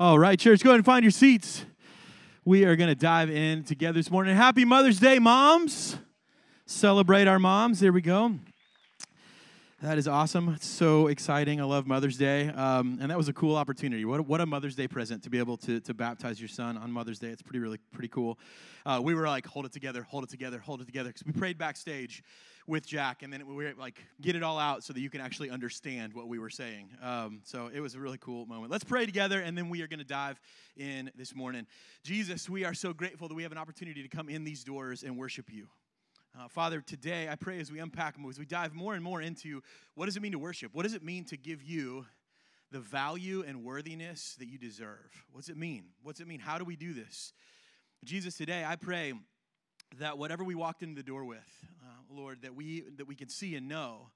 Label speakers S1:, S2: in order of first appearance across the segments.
S1: All right, church, go ahead and find your seats. We are going to dive in together this morning. Happy Mother's Day, moms. Celebrate our moms. There we go. That is awesome. It's so exciting. I love Mother's Day. Um, and that was a cool opportunity. What a, what a Mother's Day present to be able to, to baptize your son on Mother's Day. It's pretty, really, pretty cool. Uh, we were like, hold it together, hold it together, hold it together. Because we prayed backstage with Jack, and then we were like, get it all out so that you can actually understand what we were saying. Um, so it was a really cool moment. Let's pray together, and then we are going to dive in this morning. Jesus, we are so grateful that we have an opportunity to come in these doors and worship you. Uh, Father, today I pray as we unpack as we dive more and more into what does it mean to worship? What does it mean to give you the value and worthiness that you deserve? What's it mean? What's it mean? How do we do this? Jesus, today I pray that whatever we walked into the door with, uh, Lord, that we that we can see and know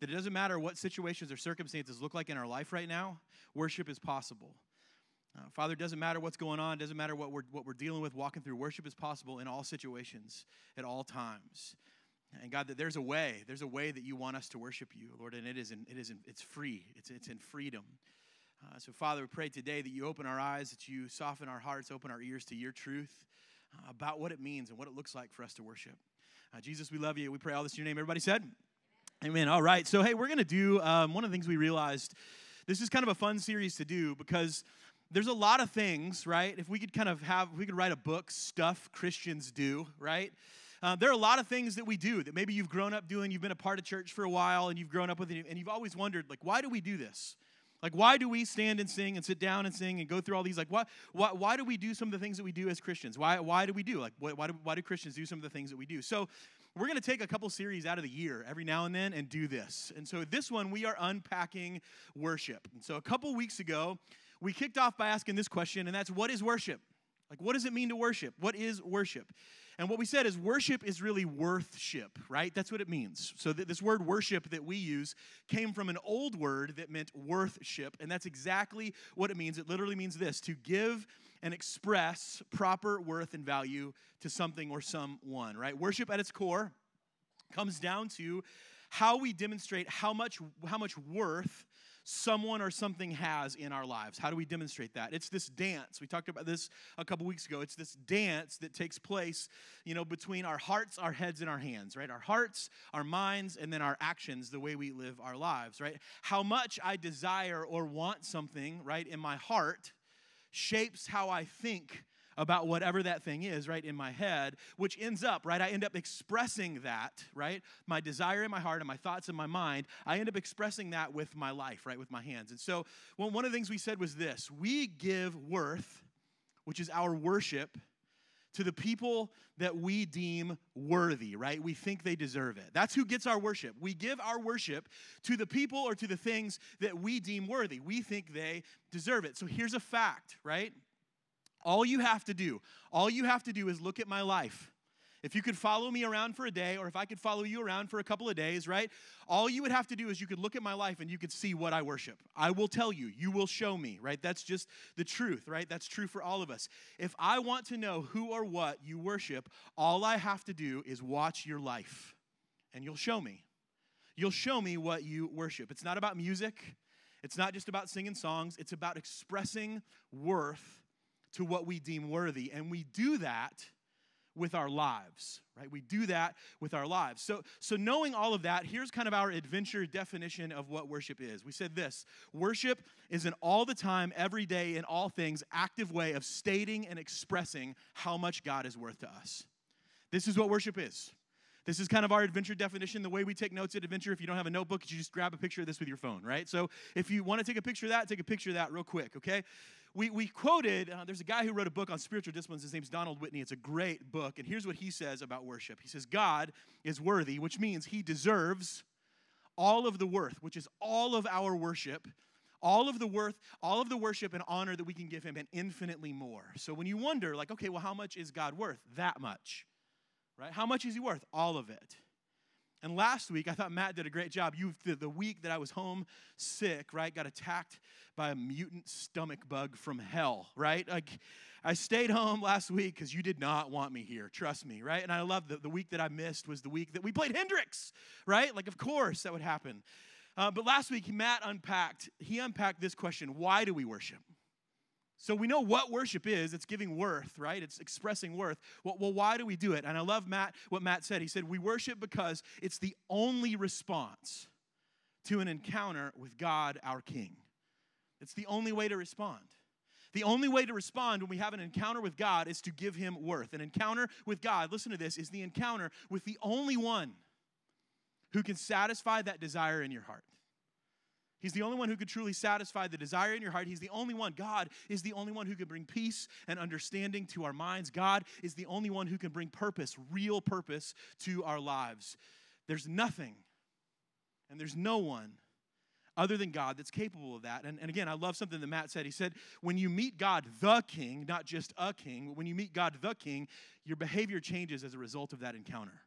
S1: that it doesn't matter what situations or circumstances look like in our life right now, worship is possible. Uh, Father, it doesn't matter what's going on, it doesn't matter what we're, what we're dealing with, walking through. Worship is possible in all situations, at all times. And God, that there's a way, there's a way that you want us to worship you, Lord, and it isn't, it isn't, it's free, it's, it's in freedom. Uh, so, Father, we pray today that you open our eyes, that you soften our hearts, open our ears to your truth about what it means and what it looks like for us to worship. Uh, Jesus, we love you. We pray all this in your name. Everybody said, Amen. All right. So, hey, we're going to do um, one of the things we realized. This is kind of a fun series to do because there's a lot of things, right? If we could kind of have, we could write a book, Stuff Christians Do, right? Uh, there are a lot of things that we do that maybe you've grown up doing, you've been a part of church for a while, and you've grown up with it, and you've always wondered, like, why do we do this? Like, why do we stand and sing and sit down and sing and go through all these? Like, why, why, why do we do some of the things that we do as Christians? Why, why do we do? Like, why, why, do, why do Christians do some of the things that we do? So, we're going to take a couple series out of the year every now and then and do this. And so, this one, we are unpacking worship. And so, a couple weeks ago, we kicked off by asking this question, and that's what is worship? Like, what does it mean to worship? What is worship? And what we said is worship is really worthship, right? That's what it means. So th- this word worship that we use came from an old word that meant worthship, and that's exactly what it means. It literally means this to give and express proper worth and value to something or someone, right? Worship at its core comes down to how we demonstrate how much how much worth someone or something has in our lives. How do we demonstrate that? It's this dance. We talked about this a couple weeks ago. It's this dance that takes place, you know, between our hearts, our heads, and our hands, right? Our hearts, our minds, and then our actions, the way we live our lives, right? How much I desire or want something, right, in my heart shapes how I think about whatever that thing is, right, in my head, which ends up, right, I end up expressing that, right, my desire in my heart and my thoughts in my mind, I end up expressing that with my life, right, with my hands. And so, well, one of the things we said was this we give worth, which is our worship, to the people that we deem worthy, right? We think they deserve it. That's who gets our worship. We give our worship to the people or to the things that we deem worthy. We think they deserve it. So here's a fact, right? All you have to do, all you have to do is look at my life. If you could follow me around for a day, or if I could follow you around for a couple of days, right? All you would have to do is you could look at my life and you could see what I worship. I will tell you, you will show me, right? That's just the truth, right? That's true for all of us. If I want to know who or what you worship, all I have to do is watch your life, and you'll show me. You'll show me what you worship. It's not about music, it's not just about singing songs, it's about expressing worth to what we deem worthy. And we do that with our lives, right? We do that with our lives. So, so knowing all of that, here's kind of our adventure definition of what worship is. We said this worship is an all the time, every day, in all things, active way of stating and expressing how much God is worth to us. This is what worship is. This is kind of our adventure definition. The way we take notes at adventure, if you don't have a notebook, you just grab a picture of this with your phone, right? So if you want to take a picture of that, take a picture of that real quick, okay? We, we quoted, uh, there's a guy who wrote a book on spiritual disciplines. His name's Donald Whitney. It's a great book. And here's what he says about worship He says, God is worthy, which means he deserves all of the worth, which is all of our worship, all of the worth, all of the worship and honor that we can give him, and infinitely more. So when you wonder, like, okay, well, how much is God worth? That much, right? How much is he worth? All of it. And last week, I thought Matt did a great job. You, the, the week that I was home sick, right, got attacked by a mutant stomach bug from hell, right? Like, I stayed home last week because you did not want me here. Trust me, right? And I love that the week that I missed was the week that we played Hendrix, right? Like, of course that would happen. Uh, but last week, Matt unpacked, he unpacked this question why do we worship? So we know what worship is. It's giving worth, right? It's expressing worth. Well, well, why do we do it? And I love Matt what Matt said. He said we worship because it's the only response to an encounter with God, our King. It's the only way to respond. The only way to respond when we have an encounter with God is to give Him worth. An encounter with God, listen to this, is the encounter with the only one who can satisfy that desire in your heart. He's the only one who could truly satisfy the desire in your heart. He's the only one. God is the only one who can bring peace and understanding to our minds. God is the only one who can bring purpose, real purpose, to our lives. There's nothing and there's no one other than God that's capable of that. And, and again, I love something that Matt said. He said, when you meet God the King, not just a king, when you meet God the King, your behavior changes as a result of that encounter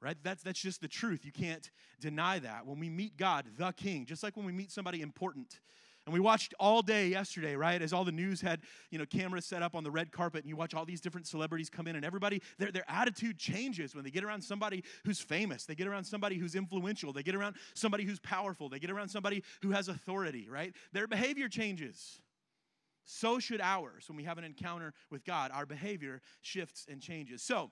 S1: right? That's, that's just the truth. You can't deny that. When we meet God, the King, just like when we meet somebody important, and we watched all day yesterday, right? As all the news had, you know, cameras set up on the red carpet, and you watch all these different celebrities come in, and everybody, their, their attitude changes when they get around somebody who's famous. They get around somebody who's influential. They get around somebody who's powerful. They get around somebody who has authority, right? Their behavior changes. So should ours when we have an encounter with God. Our behavior shifts and changes. So,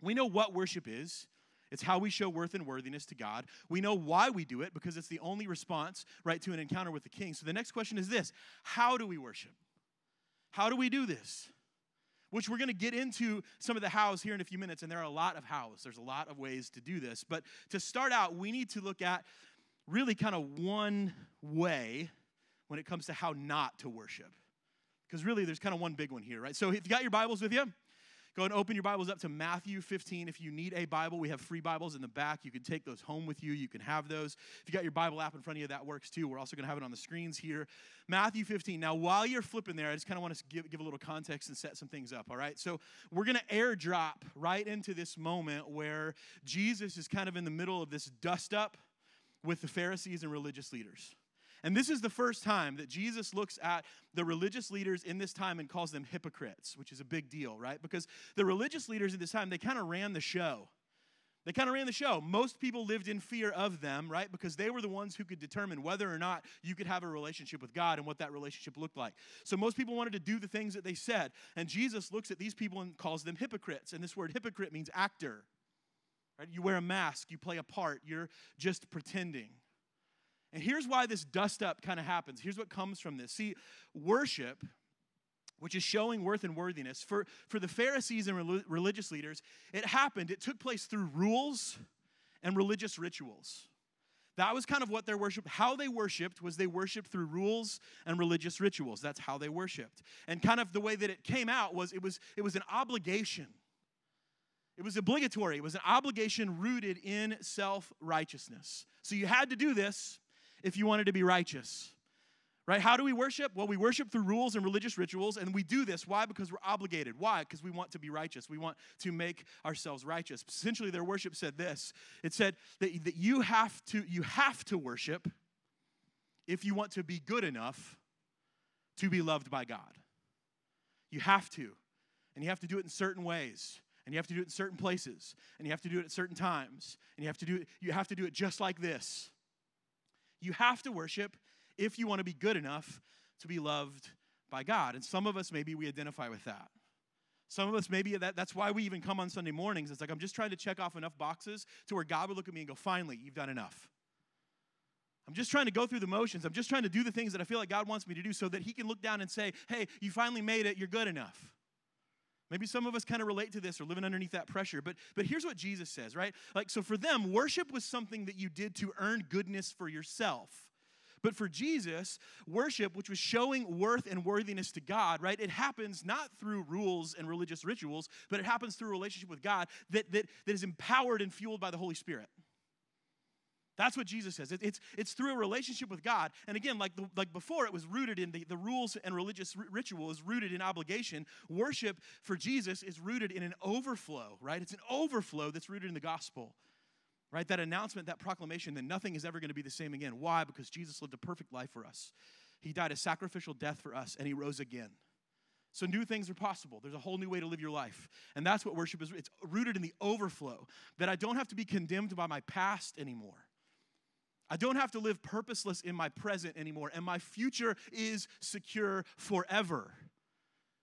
S1: we know what worship is. It's how we show worth and worthiness to God. We know why we do it because it's the only response, right, to an encounter with the King. So the next question is this How do we worship? How do we do this? Which we're going to get into some of the hows here in a few minutes, and there are a lot of hows. There's a lot of ways to do this. But to start out, we need to look at really kind of one way when it comes to how not to worship. Because really, there's kind of one big one here, right? So if you got your Bibles with you, Go and open your Bibles up to Matthew 15. If you need a Bible, we have free Bibles in the back. You can take those home with you. You can have those. If you got your Bible app in front of you, that works too. We're also going to have it on the screens here. Matthew 15. Now, while you're flipping there, I just kind of want to give, give a little context and set some things up, all right? So, we're going to airdrop right into this moment where Jesus is kind of in the middle of this dust up with the Pharisees and religious leaders. And this is the first time that Jesus looks at the religious leaders in this time and calls them hypocrites, which is a big deal, right? Because the religious leaders at this time, they kind of ran the show. They kind of ran the show. Most people lived in fear of them, right? Because they were the ones who could determine whether or not you could have a relationship with God and what that relationship looked like. So most people wanted to do the things that they said. And Jesus looks at these people and calls them hypocrites. And this word hypocrite means actor. Right? You wear a mask, you play a part, you're just pretending. And here's why this dust up kind of happens. Here's what comes from this. See, worship, which is showing worth and worthiness, for, for the Pharisees and religious leaders, it happened, it took place through rules and religious rituals. That was kind of what their worship, how they worshiped was they worshiped through rules and religious rituals. That's how they worshiped. And kind of the way that it came out was it was it was an obligation. It was obligatory. It was an obligation rooted in self-righteousness. So you had to do this if you wanted to be righteous. Right? How do we worship? Well, we worship through rules and religious rituals, and we do this. Why? Because we're obligated. Why? Because we want to be righteous. We want to make ourselves righteous. Essentially, their worship said this it said that, that you, have to, you have to worship if you want to be good enough to be loved by God. You have to. And you have to do it in certain ways. And you have to do it in certain places. And you have to do it at certain times. And you have to do it, you have to do it just like this. You have to worship if you want to be good enough to be loved by God. And some of us, maybe we identify with that. Some of us, maybe that, that's why we even come on Sunday mornings. It's like, I'm just trying to check off enough boxes to where God would look at me and go, finally, you've done enough. I'm just trying to go through the motions. I'm just trying to do the things that I feel like God wants me to do so that He can look down and say, hey, you finally made it. You're good enough. Maybe some of us kind of relate to this or living underneath that pressure. But, but here's what Jesus says, right? Like, so for them, worship was something that you did to earn goodness for yourself. But for Jesus, worship, which was showing worth and worthiness to God, right? It happens not through rules and religious rituals, but it happens through a relationship with God that, that, that is empowered and fueled by the Holy Spirit. That's what Jesus says. It, it's, it's through a relationship with God. And again, like, the, like before, it was rooted in the, the rules and religious r- ritual is rooted in obligation. Worship for Jesus is rooted in an overflow, right? It's an overflow that's rooted in the gospel, right? That announcement, that proclamation that nothing is ever going to be the same again. Why? Because Jesus lived a perfect life for us. He died a sacrificial death for us, and he rose again. So new things are possible. There's a whole new way to live your life. And that's what worship is. It's rooted in the overflow that I don't have to be condemned by my past anymore. I don't have to live purposeless in my present anymore, and my future is secure forever.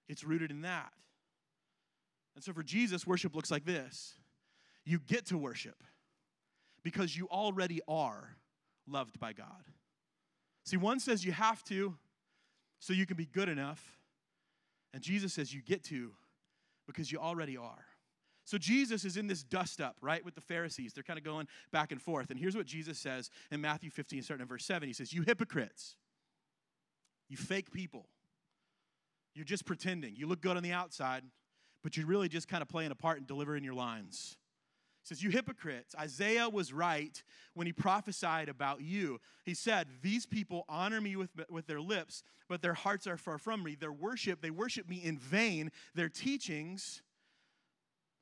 S1: It's rooted in that. And so for Jesus, worship looks like this you get to worship because you already are loved by God. See, one says you have to so you can be good enough, and Jesus says you get to because you already are. So Jesus is in this dust up, right, with the Pharisees. They're kind of going back and forth. And here's what Jesus says in Matthew 15, starting in verse 7. He says, You hypocrites, you fake people, you're just pretending. You look good on the outside, but you're really just kind of playing a part and delivering your lines. He says, You hypocrites, Isaiah was right when he prophesied about you. He said, These people honor me with, with their lips, but their hearts are far from me. Their worship, they worship me in vain. Their teachings,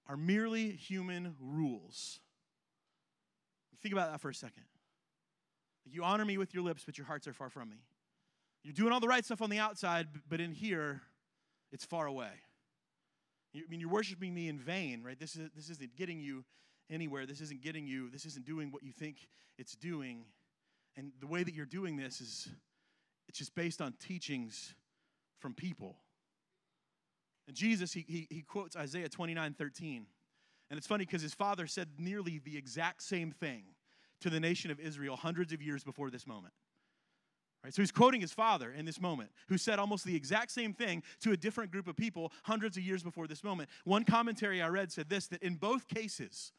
S1: are merely human rules. Think about that for a second. You honor me with your lips, but your hearts are far from me. You're doing all the right stuff on the outside, but in here, it's far away. I mean, you're worshiping me in vain, right? This, is, this isn't getting you anywhere. This isn't getting you, this isn't doing what you think it's doing. And the way that you're doing this is, it's just based on teachings from people. And Jesus, he, he, he quotes Isaiah 29 13. And it's funny because his father said nearly the exact same thing to the nation of Israel hundreds of years before this moment. Right? So he's quoting his father in this moment, who said almost the exact same thing to a different group of people hundreds of years before this moment. One commentary I read said this that in both cases,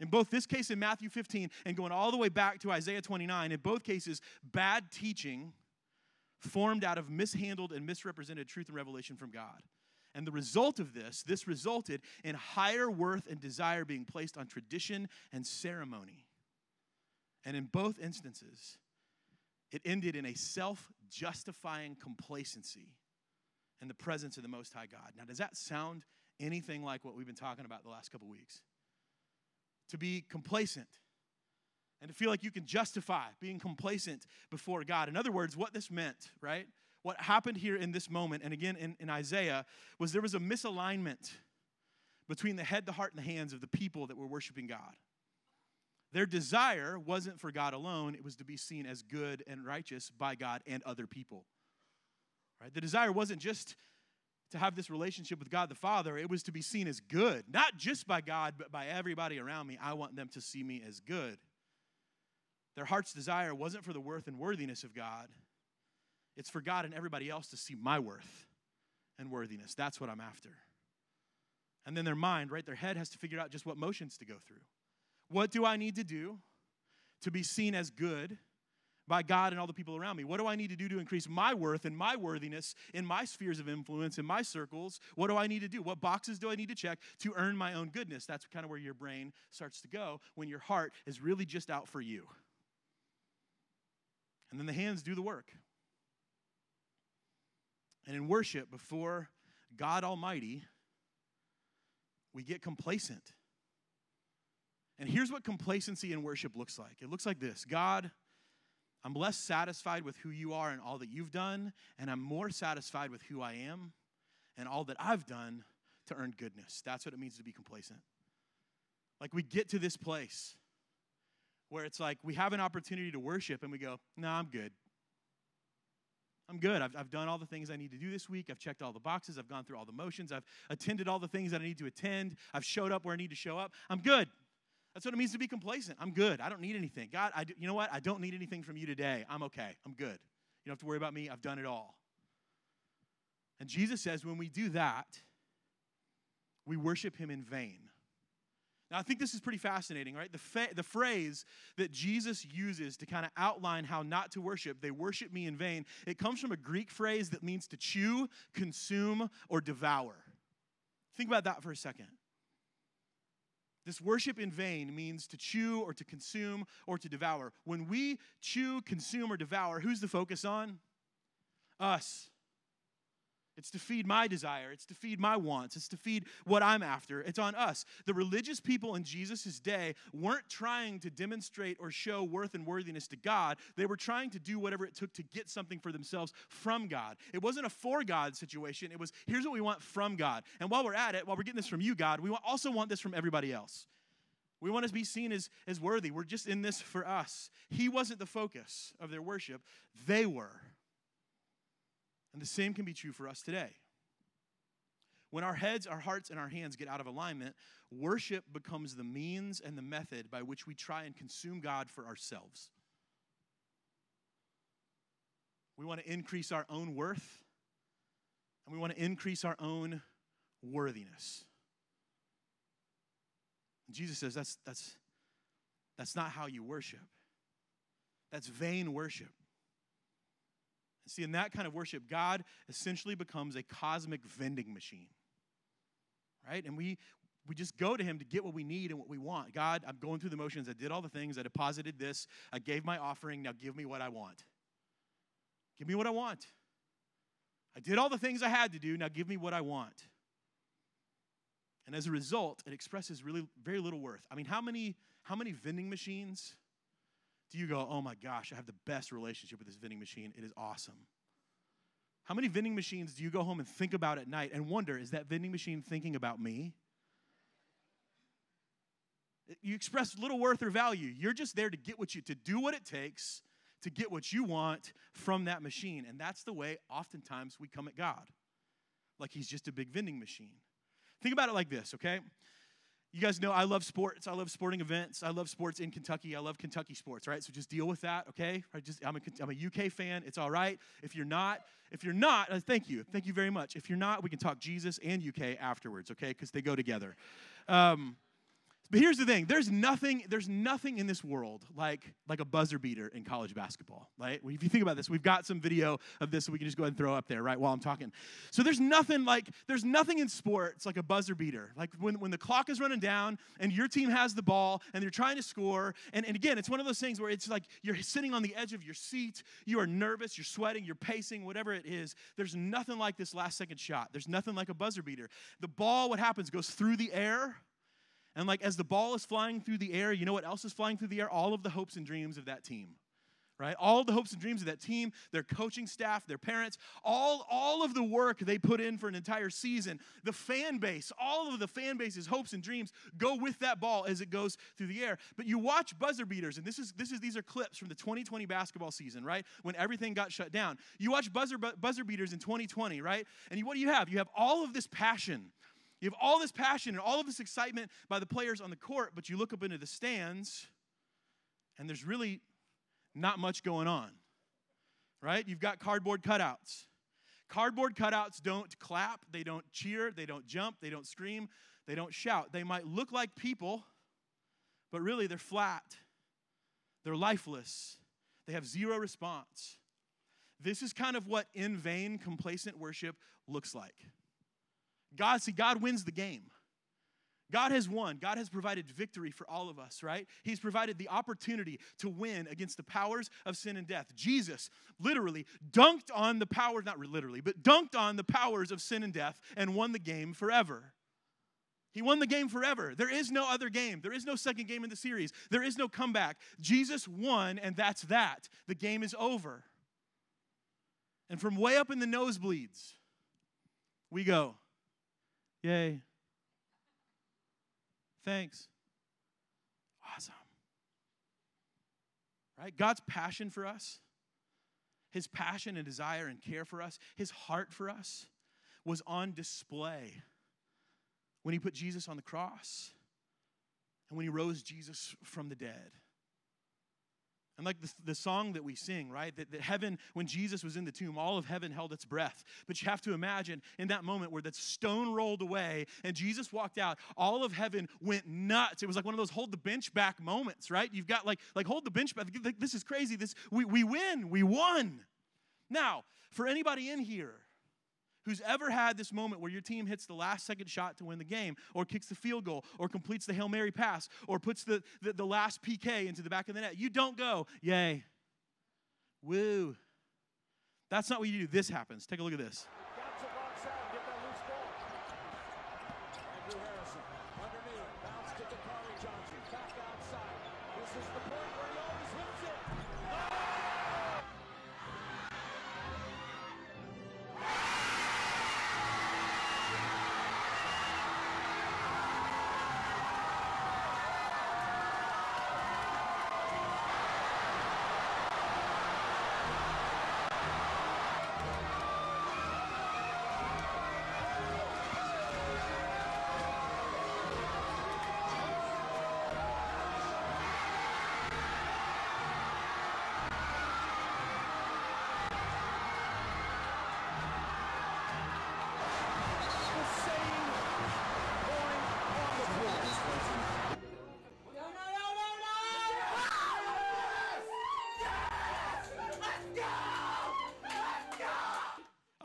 S1: in both this case in Matthew 15 and going all the way back to Isaiah 29, in both cases, bad teaching formed out of mishandled and misrepresented truth and revelation from God. And the result of this, this resulted in higher worth and desire being placed on tradition and ceremony. And in both instances, it ended in a self justifying complacency in the presence of the Most High God. Now, does that sound anything like what we've been talking about the last couple weeks? To be complacent and to feel like you can justify being complacent before God. In other words, what this meant, right? What happened here in this moment, and again in, in Isaiah, was there was a misalignment between the head, the heart, and the hands of the people that were worshiping God. Their desire wasn't for God alone, it was to be seen as good and righteous by God and other people. Right? The desire wasn't just to have this relationship with God the Father, it was to be seen as good, not just by God, but by everybody around me. I want them to see me as good. Their heart's desire wasn't for the worth and worthiness of God, it's for God and everybody else to see my worth and worthiness. That's what I'm after. And then their mind, right, their head has to figure out just what motions to go through. What do I need to do to be seen as good by God and all the people around me? What do I need to do to increase my worth and my worthiness in my spheres of influence, in my circles? What do I need to do? What boxes do I need to check to earn my own goodness? That's kind of where your brain starts to go when your heart is really just out for you. And then the hands do the work. And in worship before God Almighty, we get complacent. And here's what complacency in worship looks like it looks like this God, I'm less satisfied with who you are and all that you've done, and I'm more satisfied with who I am and all that I've done to earn goodness. That's what it means to be complacent. Like we get to this place where it's like we have an opportunity to worship and we go, no, nah, I'm good. I'm good. I've, I've done all the things I need to do this week. I've checked all the boxes. I've gone through all the motions. I've attended all the things that I need to attend. I've showed up where I need to show up. I'm good. That's what it means to be complacent. I'm good. I don't need anything. God, I do, you know what? I don't need anything from you today. I'm okay. I'm good. You don't have to worry about me. I've done it all. And Jesus says when we do that, we worship him in vain. Now, I think this is pretty fascinating, right? The, fa- the phrase that Jesus uses to kind of outline how not to worship, they worship me in vain, it comes from a Greek phrase that means to chew, consume, or devour. Think about that for a second. This worship in vain means to chew or to consume or to devour. When we chew, consume, or devour, who's the focus on? Us. It's to feed my desire. It's to feed my wants. It's to feed what I'm after. It's on us. The religious people in Jesus' day weren't trying to demonstrate or show worth and worthiness to God. They were trying to do whatever it took to get something for themselves from God. It wasn't a for God situation. It was here's what we want from God. And while we're at it, while we're getting this from you, God, we also want this from everybody else. We want to be seen as, as worthy. We're just in this for us. He wasn't the focus of their worship, they were. And the same can be true for us today. When our heads, our hearts, and our hands get out of alignment, worship becomes the means and the method by which we try and consume God for ourselves. We want to increase our own worth, and we want to increase our own worthiness. And Jesus says that's, that's, that's not how you worship. That's vain worship. See, in that kind of worship, God essentially becomes a cosmic vending machine. Right? And we we just go to him to get what we need and what we want. God, I'm going through the motions. I did all the things. I deposited this. I gave my offering. Now give me what I want. Give me what I want. I did all the things I had to do. Now give me what I want. And as a result, it expresses really very little worth. I mean, how many how many vending machines do you go, "Oh my gosh, I have the best relationship with this vending machine. It is awesome." How many vending machines do you go home and think about at night and wonder, is that vending machine thinking about me? You express little worth or value. You're just there to get what you to do what it takes to get what you want from that machine. And that's the way oftentimes we come at God. Like he's just a big vending machine. Think about it like this, okay? You guys know I love sports. I love sporting events. I love sports in Kentucky. I love Kentucky sports, right? So just deal with that, okay? I just I'm a, I'm a UK fan. It's all right. If you're not, if you're not, uh, thank you, thank you very much. If you're not, we can talk Jesus and UK afterwards, okay? Because they go together. Um, but here's the thing: there's nothing, there's nothing in this world like like a buzzer beater in college basketball, right? If you think about this, we've got some video of this, so we can just go ahead and throw up there, right, while I'm talking. So there's nothing like there's nothing in sports like a buzzer beater. Like when, when the clock is running down and your team has the ball and they're trying to score, and, and again, it's one of those things where it's like you're sitting on the edge of your seat, you are nervous, you're sweating, you're pacing, whatever it is. There's nothing like this last second shot. There's nothing like a buzzer beater. The ball, what happens, goes through the air and like as the ball is flying through the air, you know what else is flying through the air? All of the hopes and dreams of that team. Right? All the hopes and dreams of that team, their coaching staff, their parents, all, all of the work they put in for an entire season, the fan base, all of the fan base's hopes and dreams go with that ball as it goes through the air. But you watch buzzer beaters, and this is this is these are clips from the 2020 basketball season, right? When everything got shut down. You watch buzzer buzzer beaters in 2020, right? And you, what do you have? You have all of this passion you have all this passion and all of this excitement by the players on the court, but you look up into the stands and there's really not much going on, right? You've got cardboard cutouts. Cardboard cutouts don't clap, they don't cheer, they don't jump, they don't scream, they don't shout. They might look like people, but really they're flat, they're lifeless, they have zero response. This is kind of what in vain, complacent worship looks like. God, see, God wins the game. God has won. God has provided victory for all of us, right? He's provided the opportunity to win against the powers of sin and death. Jesus literally dunked on the powers, not literally, but dunked on the powers of sin and death and won the game forever. He won the game forever. There is no other game. There is no second game in the series. There is no comeback. Jesus won, and that's that. The game is over. And from way up in the nosebleeds, we go, Yay. Thanks. Awesome. Right? God's passion for us, his passion and desire and care for us, his heart for us was on display when he put Jesus on the cross and when he rose Jesus from the dead. And like the, the song that we sing, right? That, that heaven, when Jesus was in the tomb, all of heaven held its breath. But you have to imagine in that moment where that stone rolled away and Jesus walked out, all of heaven went nuts. It was like one of those hold the bench back moments, right? You've got like, like hold the bench back. This is crazy. This we, we win. We won. Now, for anybody in here who's ever had this moment where your team hits the last second shot to win the game, or kicks the field goal, or completes the Hail Mary pass, or puts the, the, the last PK into the back of the net, you don't go, yay, woo. That's not what you do. This happens. Take a look at this.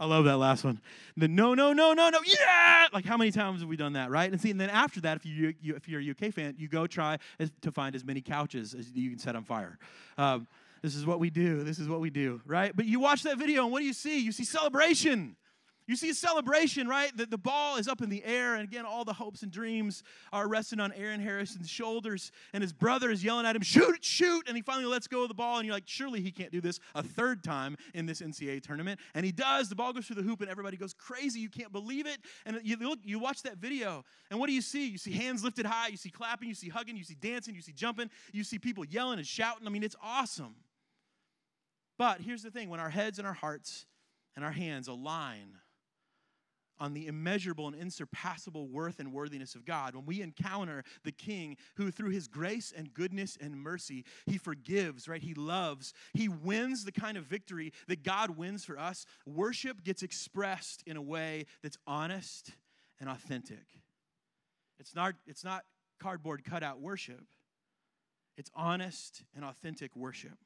S1: I love that last one. The no, no, no, no, no, yeah! Like how many times have we done that, right? And see, and then after that, if you, you if you're a UK fan, you go try as, to find as many couches as you can set on fire. Um, this is what we do. This is what we do, right? But you watch that video, and what do you see? You see celebration. You see a celebration, right? That the ball is up in the air, and again, all the hopes and dreams are resting on Aaron Harrison's shoulders, and his brother is yelling at him, shoot, shoot, and he finally lets go of the ball, and you're like, surely he can't do this a third time in this NCAA tournament. And he does. The ball goes through the hoop, and everybody goes crazy. You can't believe it. And you look, you watch that video, and what do you see? You see hands lifted high, you see clapping, you see hugging, you see dancing, you see jumping, you see people yelling and shouting. I mean, it's awesome. But here's the thing when our heads and our hearts and our hands align on the immeasurable and unsurpassable worth and worthiness of God, when we encounter the King who, through his grace and goodness and mercy, he forgives, right? He loves, he wins the kind of victory that God wins for us, worship gets expressed in a way that's honest and authentic. It's not, it's not cardboard cutout worship, it's honest and authentic worship.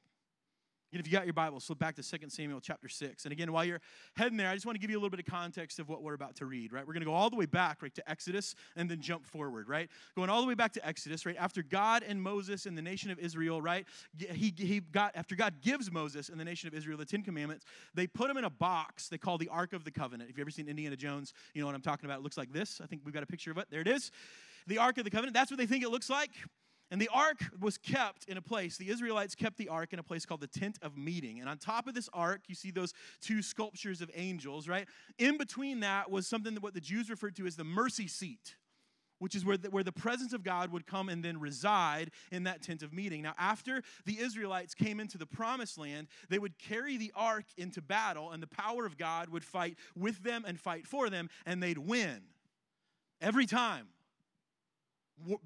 S1: And if you got your Bible, flip back to 2 Samuel chapter 6. And again, while you're heading there, I just want to give you a little bit of context of what we're about to read, right? We're going to go all the way back, right, to Exodus and then jump forward, right? Going all the way back to Exodus, right? After God and Moses and the nation of Israel, right? He, he got, after God gives Moses and the nation of Israel the Ten Commandments, they put them in a box they call the Ark of the Covenant. If you've ever seen Indiana Jones, you know what I'm talking about. It looks like this. I think we've got a picture of it. There it is. The Ark of the Covenant. That's what they think it looks like. And the ark was kept in a place, the Israelites kept the ark in a place called the tent of meeting. And on top of this ark, you see those two sculptures of angels, right? In between that was something that what the Jews referred to as the mercy seat, which is where the, where the presence of God would come and then reside in that tent of meeting. Now, after the Israelites came into the promised land, they would carry the ark into battle, and the power of God would fight with them and fight for them, and they'd win every time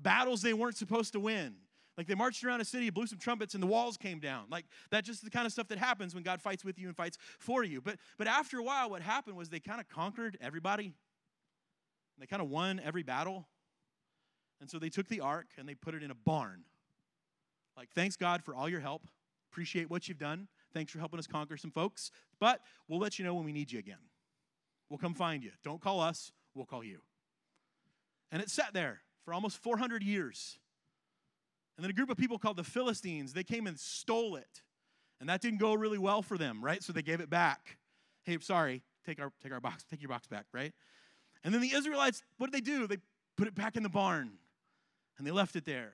S1: battles they weren't supposed to win. Like they marched around a city, blew some trumpets, and the walls came down. Like that's just the kind of stuff that happens when God fights with you and fights for you. But but after a while, what happened was they kind of conquered everybody. They kind of won every battle. And so they took the ark and they put it in a barn. Like, thanks God for all your help. Appreciate what you've done. Thanks for helping us conquer some folks. But we'll let you know when we need you again. We'll come find you. Don't call us, we'll call you. And it sat there for almost 400 years. And then a group of people called the Philistines, they came and stole it. And that didn't go really well for them, right? So they gave it back. Hey, sorry, take our take our box, take your box back, right? And then the Israelites, what did they do? They put it back in the barn. And they left it there.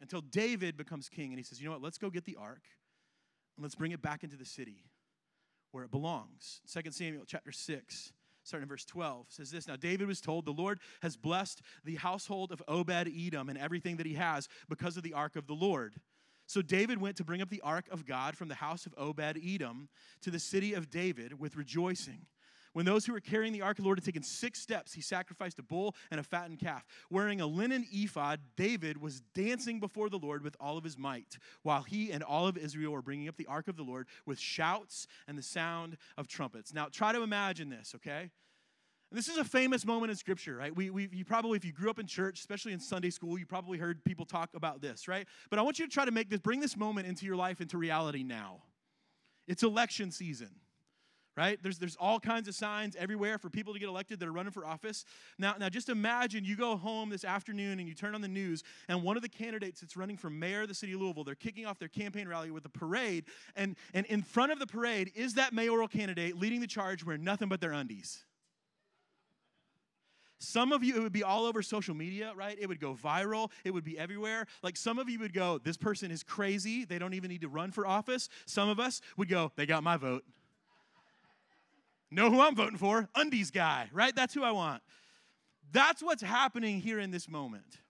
S1: Until David becomes king and he says, "You know what? Let's go get the ark and let's bring it back into the city where it belongs." 2 Samuel chapter 6 starting in verse 12, says this Now David was told, The Lord has blessed the household of Obed Edom and everything that he has because of the ark of the Lord. So David went to bring up the ark of God from the house of Obed Edom to the city of David with rejoicing. When those who were carrying the ark of the Lord had taken six steps, he sacrificed a bull and a fattened calf. Wearing a linen ephod, David was dancing before the Lord with all of his might, while he and all of Israel were bringing up the ark of the Lord with shouts and the sound of trumpets. Now, try to imagine this, okay? This is a famous moment in Scripture, right? We, we, you probably, if you grew up in church, especially in Sunday school, you probably heard people talk about this, right? But I want you to try to make this, bring this moment into your life, into reality now. It's election season right? There's, there's all kinds of signs everywhere for people to get elected that are running for office. Now, now, just imagine you go home this afternoon and you turn on the news, and one of the candidates that's running for mayor of the city of Louisville, they're kicking off their campaign rally with a parade, and, and in front of the parade is that mayoral candidate leading the charge wearing nothing but their undies. Some of you, it would be all over social media, right? It would go viral. It would be everywhere. Like some of you would go, this person is crazy. They don't even need to run for office. Some of us would go, they got my vote. Know who I'm voting for? Undies guy, right? That's who I want. That's what's happening here in this moment.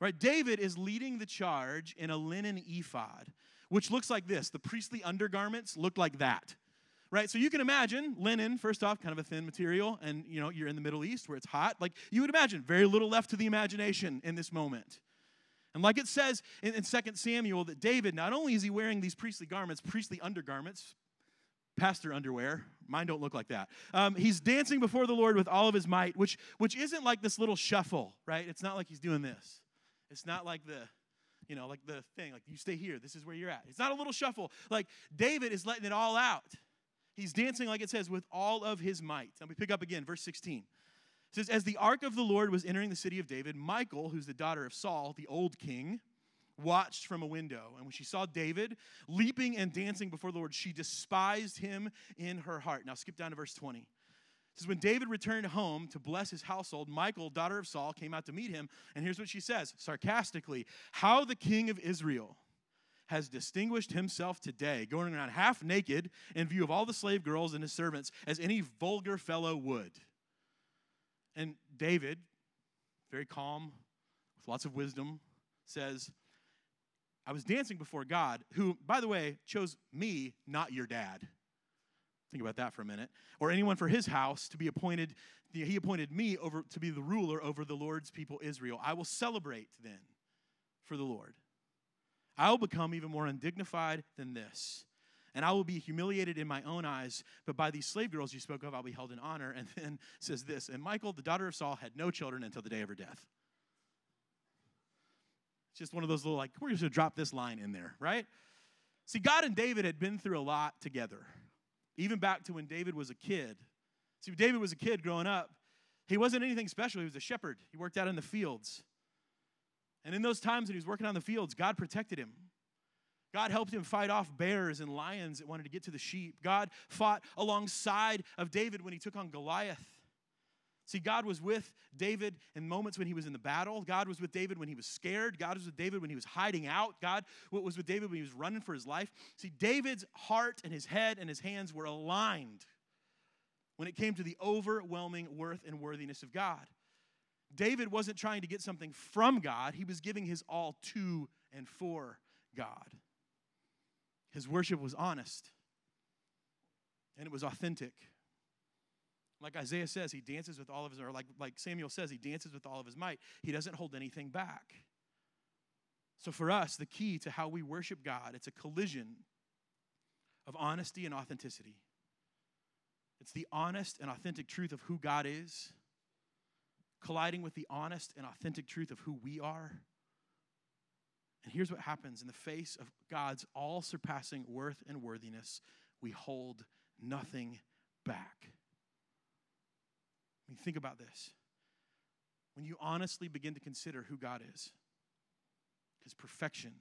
S1: Right? David is leading the charge in a linen ephod, which looks like this. The priestly undergarments look like that. Right? So you can imagine linen, first off, kind of a thin material, and you know, you're in the Middle East where it's hot. Like you would imagine, very little left to the imagination in this moment. And like it says in, in 2 Samuel, that David, not only is he wearing these priestly garments, priestly undergarments, pastor underwear. Mine don't look like that. Um, he's dancing before the Lord with all of his might, which which isn't like this little shuffle, right? It's not like he's doing this. It's not like the, you know, like the thing, like you stay here. This is where you're at. It's not a little shuffle. Like David is letting it all out. He's dancing, like it says, with all of his might. Now we pick up again, verse 16. It says, As the ark of the Lord was entering the city of David, Michael, who's the daughter of Saul, the old king, watched from a window. And when she saw David leaping and dancing before the Lord, she despised him in her heart. Now skip down to verse 20. It says, When David returned home to bless his household, Michal, daughter of Saul, came out to meet him. And here's what she says sarcastically How the king of Israel has distinguished himself today, going around half naked in view of all the slave girls and his servants, as any vulgar fellow would. And David, very calm, with lots of wisdom, says, I was dancing before God, who, by the way, chose me, not your dad. Think about that for a minute. Or anyone for his house to be appointed, he appointed me over to be the ruler over the Lord's people Israel. I will celebrate then for the Lord. I will become even more undignified than this. And I will be humiliated in my own eyes, but by these slave girls you spoke of, I'll be held in honor. And then says this And Michael, the daughter of Saul, had no children until the day of her death. It's just one of those little, like, we're just gonna drop this line in there, right? See, God and David had been through a lot together, even back to when David was a kid. See, David was a kid growing up, he wasn't anything special. He was a shepherd, he worked out in the fields. And in those times when he was working on the fields, God protected him. God helped him fight off bears and lions that wanted to get to the sheep. God fought alongside of David when he took on Goliath. See, God was with David in moments when he was in the battle. God was with David when he was scared. God was with David when he was hiding out. God was with David when he was running for his life. See, David's heart and his head and his hands were aligned when it came to the overwhelming worth and worthiness of God. David wasn't trying to get something from God, he was giving his all to and for God. His worship was honest and it was authentic. Like Isaiah says, he dances with all of his, or like, like Samuel says, he dances with all of his might. He doesn't hold anything back. So for us, the key to how we worship God, it's a collision of honesty and authenticity. It's the honest and authentic truth of who God is colliding with the honest and authentic truth of who we are. And here's what happens in the face of God's all surpassing worth and worthiness, we hold nothing back. I mean, think about this. When you honestly begin to consider who God is, His perfection,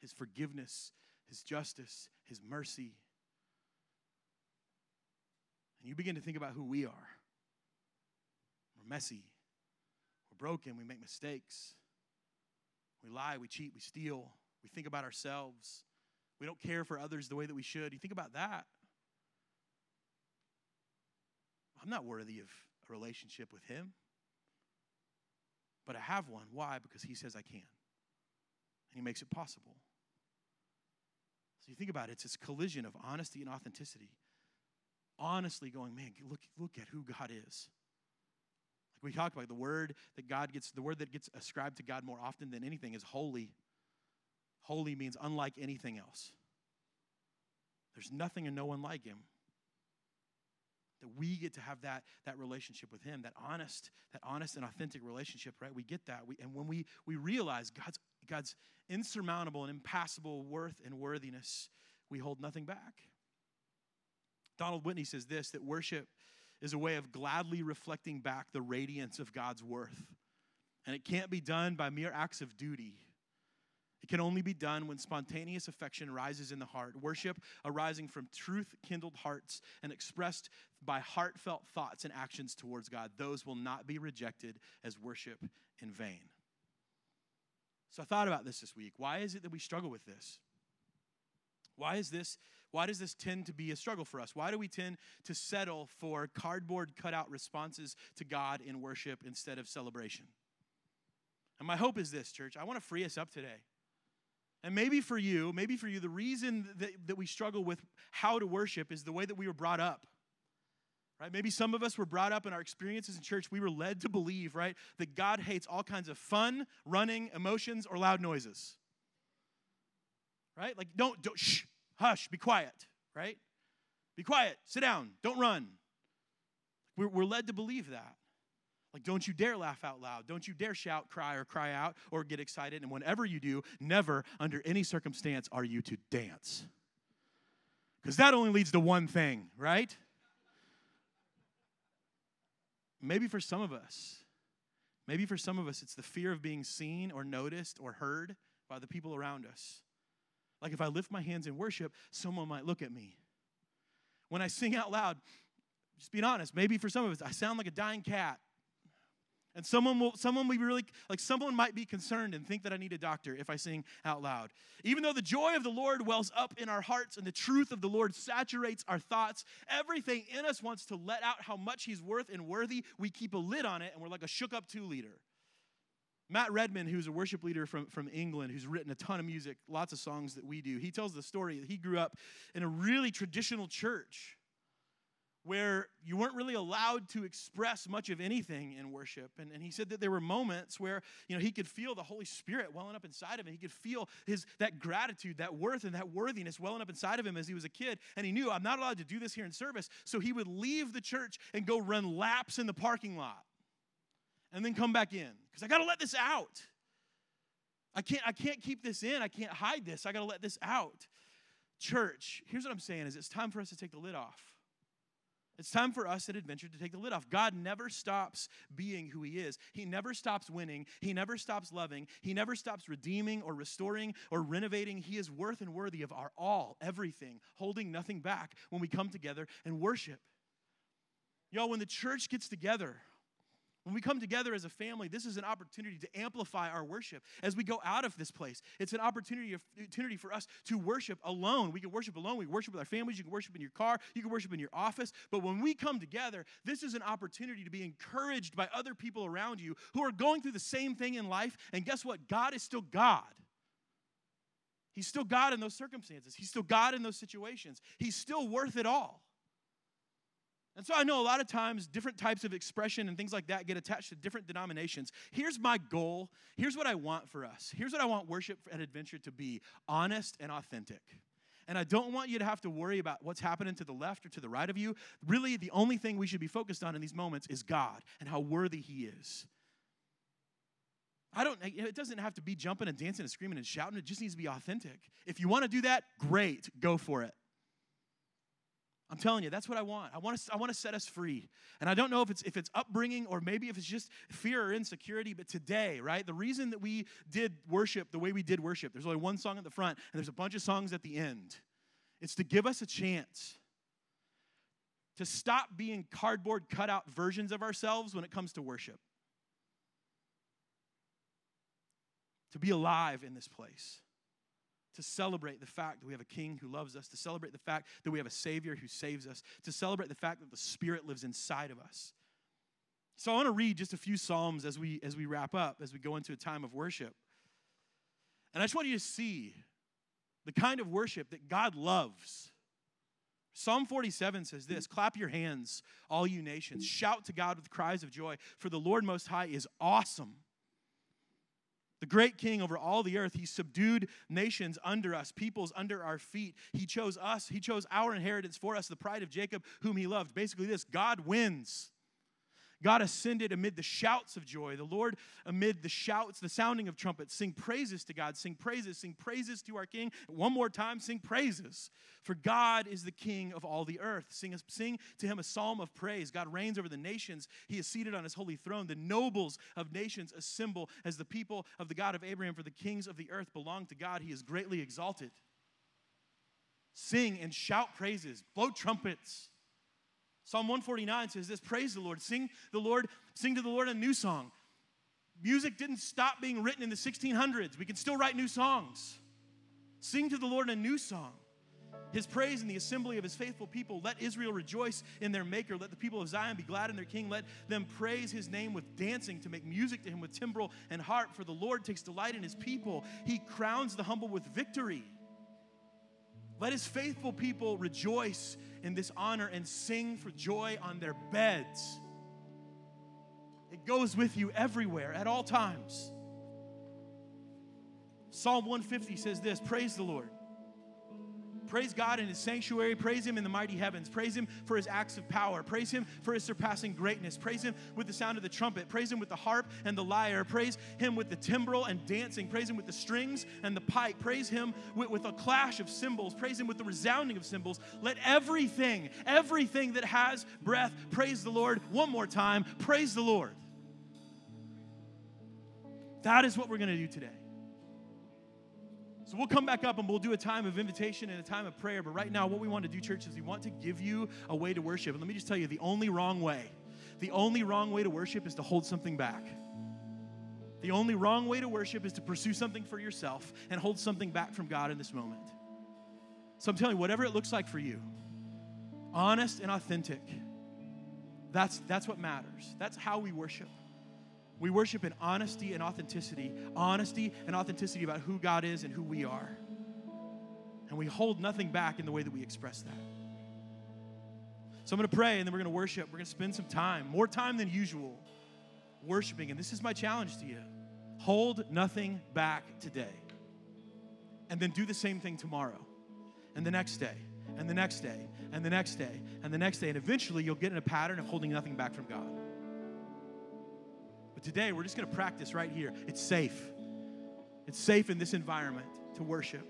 S1: His forgiveness, His justice, His mercy, and you begin to think about who we are, we're messy. We're broken. We make mistakes. We lie. We cheat. We steal. We think about ourselves. We don't care for others the way that we should. You think about that. I'm not worthy of a relationship with Him. But I have one. Why? Because He says I can. And He makes it possible. So you think about it, it's this collision of honesty and authenticity. Honestly going, man, look, look at who God is. Like We talked about the word that God gets, the word that gets ascribed to God more often than anything is holy. Holy means unlike anything else. There's nothing and no one like him. That we get to have that, that relationship with him, that honest, that honest and authentic relationship, right? We get that. We, and when we, we realize God's, God's insurmountable and impassable worth and worthiness, we hold nothing back. Donald Whitney says this that worship is a way of gladly reflecting back the radiance of God's worth. And it can't be done by mere acts of duty. It can only be done when spontaneous affection rises in the heart. Worship arising from truth kindled hearts and expressed by heartfelt thoughts and actions towards God. Those will not be rejected as worship in vain. So I thought about this this week. Why is it that we struggle with this? Why is this why does this tend to be a struggle for us? Why do we tend to settle for cardboard cutout responses to God in worship instead of celebration? And my hope is this, church. I want to free us up today. And maybe for you, maybe for you, the reason that, that we struggle with how to worship is the way that we were brought up. Right? Maybe some of us were brought up in our experiences in church, we were led to believe, right, that God hates all kinds of fun, running, emotions, or loud noises. Right? Like, don't, don't, shh, hush, be quiet, right? Be quiet, sit down, don't run. We're, we're led to believe that. Like, don't you dare laugh out loud. Don't you dare shout, cry, or cry out, or get excited. And whenever you do, never, under any circumstance, are you to dance. Because that only leads to one thing, right? Maybe for some of us, maybe for some of us, it's the fear of being seen or noticed or heard by the people around us. Like if I lift my hands in worship, someone might look at me. When I sing out loud, just being honest, maybe for some of us, I sound like a dying cat. And someone will someone will be really like someone might be concerned and think that I need a doctor if I sing out loud. Even though the joy of the Lord wells up in our hearts and the truth of the Lord saturates our thoughts, everything in us wants to let out how much he's worth and worthy. We keep a lid on it and we're like a shook up 2 liter. Matt Redman, who's a worship leader from, from England, who's written a ton of music, lots of songs that we do, he tells the story that he grew up in a really traditional church where you weren't really allowed to express much of anything in worship. And, and he said that there were moments where, you know, he could feel the Holy Spirit welling up inside of him. He could feel his that gratitude, that worth, and that worthiness welling up inside of him as he was a kid. And he knew, I'm not allowed to do this here in service. So he would leave the church and go run laps in the parking lot and then come back in. Because I gotta let this out. I can't, I can't keep this in. I can't hide this. I gotta let this out. Church, here's what I'm saying is it's time for us to take the lid off. It's time for us at Adventure to take the lid off. God never stops being who He is. He never stops winning. He never stops loving. He never stops redeeming or restoring or renovating. He is worth and worthy of our all, everything, holding nothing back when we come together and worship. Y'all, when the church gets together, when we come together as a family, this is an opportunity to amplify our worship as we go out of this place. It's an opportunity, opportunity for us to worship alone. We can worship alone. We worship with our families. You can worship in your car. You can worship in your office. But when we come together, this is an opportunity to be encouraged by other people around you who are going through the same thing in life. And guess what? God is still God. He's still God in those circumstances. He's still God in those situations. He's still worth it all. And so I know a lot of times different types of expression and things like that get attached to different denominations. Here's my goal. Here's what I want for us. Here's what I want worship at Adventure to be honest and authentic. And I don't want you to have to worry about what's happening to the left or to the right of you. Really, the only thing we should be focused on in these moments is God and how worthy He is. I don't, it doesn't have to be jumping and dancing and screaming and shouting. It just needs to be authentic. If you want to do that, great, go for it. I'm telling you, that's what I want. I want to, I want to set us free. And I don't know if it's if it's upbringing or maybe if it's just fear or insecurity, but today, right? The reason that we did worship the way we did worship, there's only one song at the front and there's a bunch of songs at the end. It's to give us a chance to stop being cardboard cutout versions of ourselves when it comes to worship. To be alive in this place to celebrate the fact that we have a king who loves us, to celebrate the fact that we have a savior who saves us, to celebrate the fact that the spirit lives inside of us. So I want to read just a few psalms as we as we wrap up, as we go into a time of worship. And I just want you to see the kind of worship that God loves. Psalm 47 says this Clap your hands, all you nations. Shout to God with cries of joy, for the Lord Most High is awesome the great king over all the earth. He subdued nations under us, peoples under our feet. He chose us. He chose our inheritance for us, the pride of Jacob, whom he loved. Basically, this God wins. God ascended amid the shouts of joy. The Lord amid the shouts, the sounding of trumpets. Sing praises to God. Sing praises. Sing praises to our King. One more time, sing praises. For God is the King of all the earth. Sing, sing to him a psalm of praise. God reigns over the nations. He is seated on his holy throne. The nobles of nations assemble as the people of the God of Abraham. For the kings of the earth belong to God. He is greatly exalted. Sing and shout praises. Blow trumpets. Psalm 149 says this Praise the Lord. Sing the Lord, sing to the Lord a new song. Music didn't stop being written in the 1600s. We can still write new songs. Sing to the Lord a new song. His praise in the assembly of his faithful people. Let Israel rejoice in their maker. Let the people of Zion be glad in their king. Let them praise his name with dancing, to make music to him with timbrel and harp. For the Lord takes delight in his people. He crowns the humble with victory. Let his faithful people rejoice in this honor and sing for joy on their beds. It goes with you everywhere at all times. Psalm 150 says this Praise the Lord. Praise God in his sanctuary. Praise him in the mighty heavens. Praise him for his acts of power. Praise him for his surpassing greatness. Praise him with the sound of the trumpet. Praise him with the harp and the lyre. Praise him with the timbrel and dancing. Praise him with the strings and the pipe. Praise him with, with a clash of cymbals. Praise him with the resounding of cymbals. Let everything, everything that has breath, praise the Lord. One more time, praise the Lord. That is what we're going to do today. So we'll come back up and we'll do a time of invitation and a time of prayer. But right now, what we want to do, church, is we want to give you a way to worship. And let me just tell you the only wrong way, the only wrong way to worship is to hold something back. The only wrong way to worship is to pursue something for yourself and hold something back from God in this moment. So I'm telling you, whatever it looks like for you, honest and authentic, that's, that's what matters. That's how we worship. We worship in honesty and authenticity, honesty and authenticity about who God is and who we are. And we hold nothing back in the way that we express that. So I'm going to pray and then we're going to worship. We're going to spend some time, more time than usual, worshiping. And this is my challenge to you hold nothing back today. And then do the same thing tomorrow and the next day and the next day and the next day and the next day. And eventually you'll get in a pattern of holding nothing back from God. But today, we're just going to practice right here. It's safe. It's safe in this environment to worship.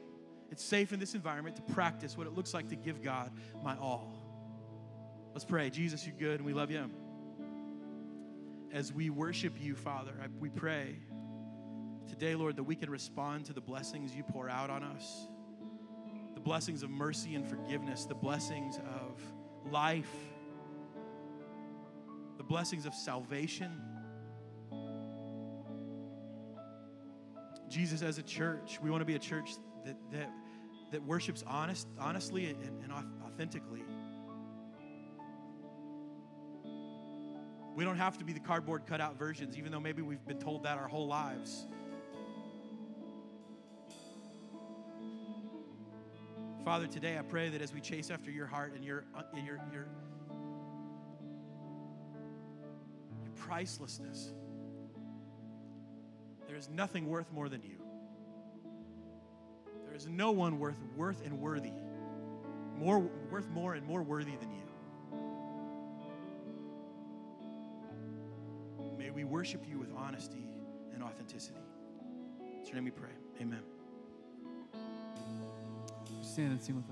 S1: It's safe in this environment to practice what it looks like to give God my all. Let's pray. Jesus, you're good and we love you. As we worship you, Father, I, we pray today, Lord, that we can respond to the blessings you pour out on us the blessings of mercy and forgiveness, the blessings of life, the blessings of salvation Jesus, as a church, we want to be a church that, that, that worships honest, honestly and, and authentically. We don't have to be the cardboard cutout versions, even though maybe we've been told that our whole lives. Father, today I pray that as we chase after your heart and your, uh, your, your, your pricelessness, there is nothing worth more than you. There is no one worth worth and worthy, more worth more and more worthy than you. May we worship you with honesty and authenticity. In your name we pray. Amen.
S2: Stand and sing with